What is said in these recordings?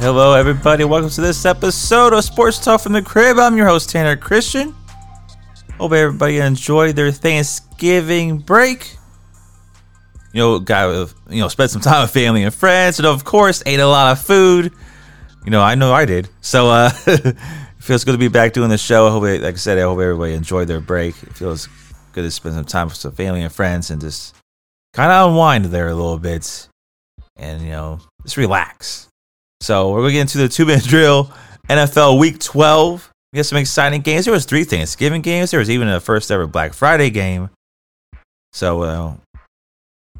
Hello, everybody. Welcome to this episode of Sports Talk from the Crib. I'm your host, Tanner Christian. Hope everybody enjoyed their Thanksgiving break. You know, got you know, spent some time with family and friends, and of course, ate a lot of food. You know, I know I did. So, uh, it feels good to be back doing the show. I hope, like I said, I hope everybody enjoyed their break. It feels good to spend some time with some family and friends and just kind of unwind there a little bit, and you know, just relax. So we're gonna get into the two minute drill. NFL Week 12. We had some exciting games. There was three Thanksgiving games. There was even a first ever Black Friday game. So uh,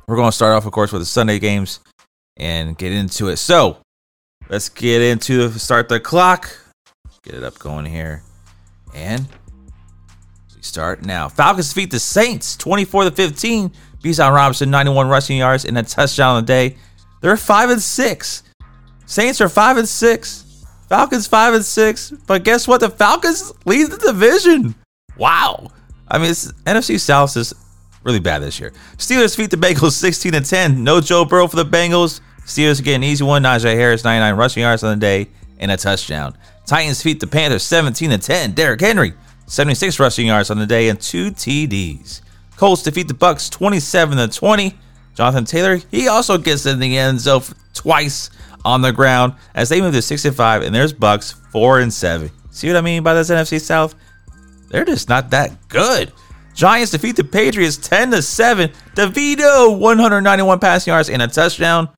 we're going to start off, of course, with the Sunday games and get into it. So let's get into the start the clock. Get it up going here, and we start now. Falcons defeat the Saints 24 to 15. Bijan Robinson 91 rushing yards and a touchdown the day. They're five and six. Saints are five and six. Falcons five and six. But guess what? The Falcons lead the division. Wow. I mean, NFC South is really bad this year. Steelers beat the Bengals 16 to 10. No Joe Burrow for the Bengals. Steelers get an easy one. Najee Harris 99 rushing yards on the day and a touchdown. Titans beat the Panthers 17 to 10. Derrick Henry 76 rushing yards on the day and two TDs. Colts defeat the Bucs 27 to 20. Jonathan Taylor, he also gets in the end zone twice on the ground as they move to 65 and there's Bucs 4 and 7. See what I mean by this NFC South? They're just not that good. Giants defeat the Patriots 10 to 7. DeVito 191 passing yards and a touchdown.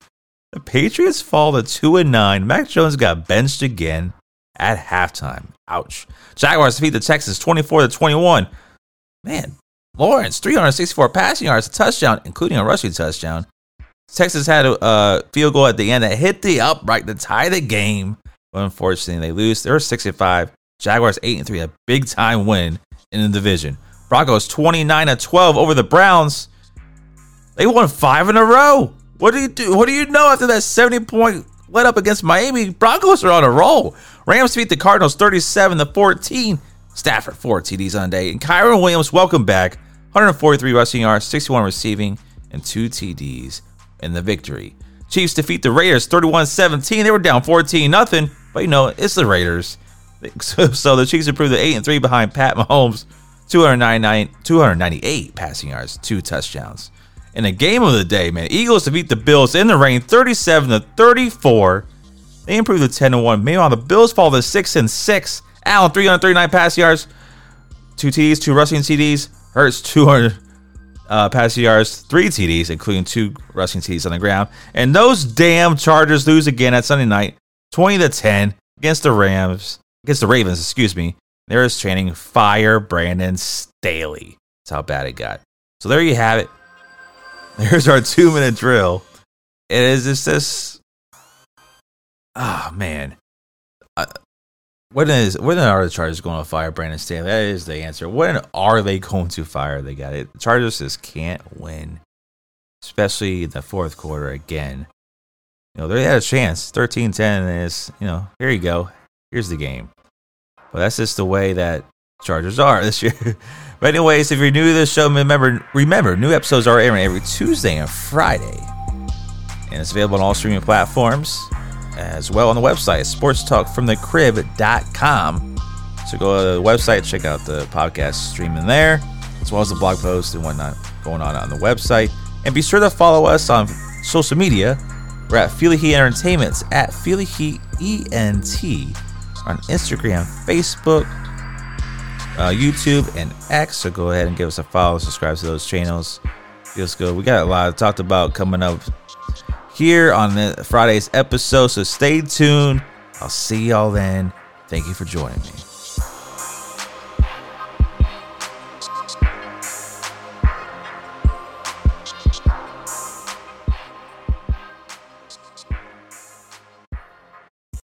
The Patriots fall to 2 and 9. Mac Jones got benched again at halftime. Ouch. Jaguars defeat the Texans 24 to 21. Man, Lawrence 364 passing yards, a touchdown, including a rushing touchdown. Texans had a field goal at the end that hit the upright to tie the game. But unfortunately, they lose. They're 65. Jaguars 8 and 3, a big time win in the division. Broncos 29 to 12 over the Browns. They won five in a row. What do you do? What do you know after that 70 point let up against Miami? Broncos are on a roll. Rams beat the Cardinals 37 to 14. Stafford four TDs on day. And Kyren Williams, welcome back. 143 rushing yards, 61 receiving, and two TDs in the victory. Chiefs defeat the Raiders 31-17. They were down 14 nothing, but you know, it's the Raiders. So, the Chiefs improved to 8 and 3 behind Pat Mahomes. 299 298 passing yards, two touchdowns. In the game of the day, man, Eagles defeat the Bills in the rain 37 to 34. They improved to 10 and 1. Meanwhile, the Bills fall to 6 and 6. Allen 339 pass yards, two TDs, two rushing TDs. Hurts 200 uh, passing yards, three TDs, including two rushing TDs on the ground. And those damn Chargers lose again at Sunday night, 20 to 10 against the Rams, against the Ravens, excuse me. There is training fire Brandon Staley. That's how bad it got. So there you have it. There's our two minute drill. It is just this. Oh man, uh, when is when are the Chargers going to fire Brandon Staley? That is the answer. When are they going to fire the guy? The Chargers just can't win, especially in the fourth quarter again. You know, they had a chance. 13-10 is, you know, here you go. Here's the game. But that's just the way that Chargers are this year. but anyways, if you're new to this show, remember remember new episodes are airing every Tuesday and Friday. And it's available on all streaming platforms as well on the website, sportstalkfromthecrib.com. So go to the website, check out the podcast streaming there, as well as the blog post and whatnot going on on the website. And be sure to follow us on social media. We're at Feely Heat Entertainment's at Feely Heat ENT on Instagram, Facebook, uh, YouTube, and X. So go ahead and give us a follow, subscribe to those channels. Feels good. We got a lot talked about coming up here on the Friday's episode. So stay tuned. I'll see y'all then. Thank you for joining me.